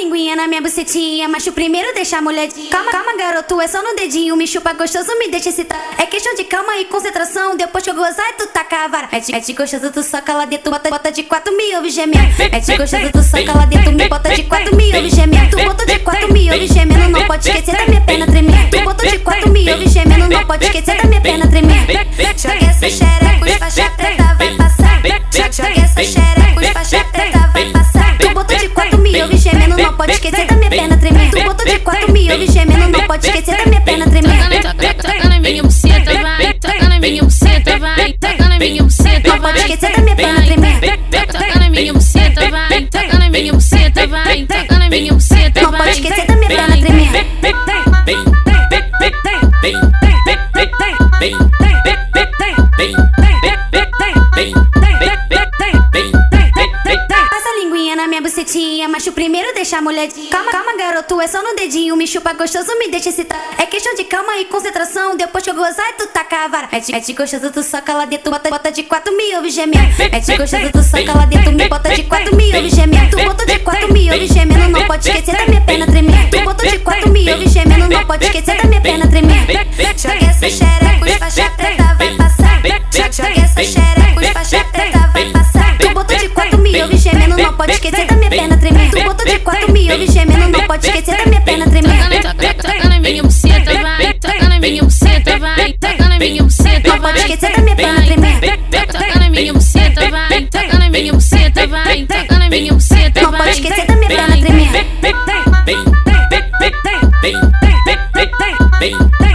linguinha na minha bucetinha, mas o primeiro deixa a mulher de. Calma, calma, garoto, é só no dedinho. Me chupa gostoso, me deixa excitar. É questão de calma e concentração. Depois que eu gozar, tu taca a vara. É de, é de gostoso, tu soca lá dentro, bota, bota de quatro mil gemendo. É de gostoso, tu soca lá dentro, me bota de quatro mil gemendo. Tu botou de quatro mil gemendo, não pode esquecer da minha perna tremendo. Tu botou de quatro mil gemendo, não pode esquecer da minha perna tremendo. Joga essa xereca, ouve gemendo, não pode esquecer da minha perna tremendo. Toca na minha buceta, vai. Toca na minha buceta, vai. Toca na minha buceta, Não pode vai. esquecer da minha perna tremendo. Toca na minha buceta, vai. Toca na minha buceta, vai. Toca na minha buceta, Não pode vai. esquecer da minha perna tremendo. Passa na minha bucetinha, mas o primeiro deixa a mulher de. Calma, calma, garoto, é só no dedinho. Me chupa gostoso, me deixa excitar. É questão de calma e concentração. Depois que eu gozar, tu taca a vara. É de, é de gostoso, tu soca lá dentro, bota, bota de quatro mil ouve gemendo. É de gostoso, tu soca lá dentro, me bota de quatro mil ouve gemendo. Tu botou de quatro mil ouve gemendo, não pode esquecer da minha perna tremendo. Tu botou de quatro mil ouve gemendo, não pode esquecer da minha perna tremendo. Joga essa xereca, os faixa preta vai passar. Joga essa xereca, pode esquecer da minha perna tremendo. Tu botou de quatro mil ouve gemendo, não pode esquecer da minha perna tremendo. Toca na minha buceta, vai. Toca na minha buceta, vai. Toca na minha buceta, Não pode vai. esquecer da minha perna tremendo. Toca na minha buceta, vai. Toca na minha buceta, vai. Toca na minha buceta, Não pode vai. esquecer da minha perna tremendo. bem, bem, bem, bem, bem, bem, bem, bem, bem, bem,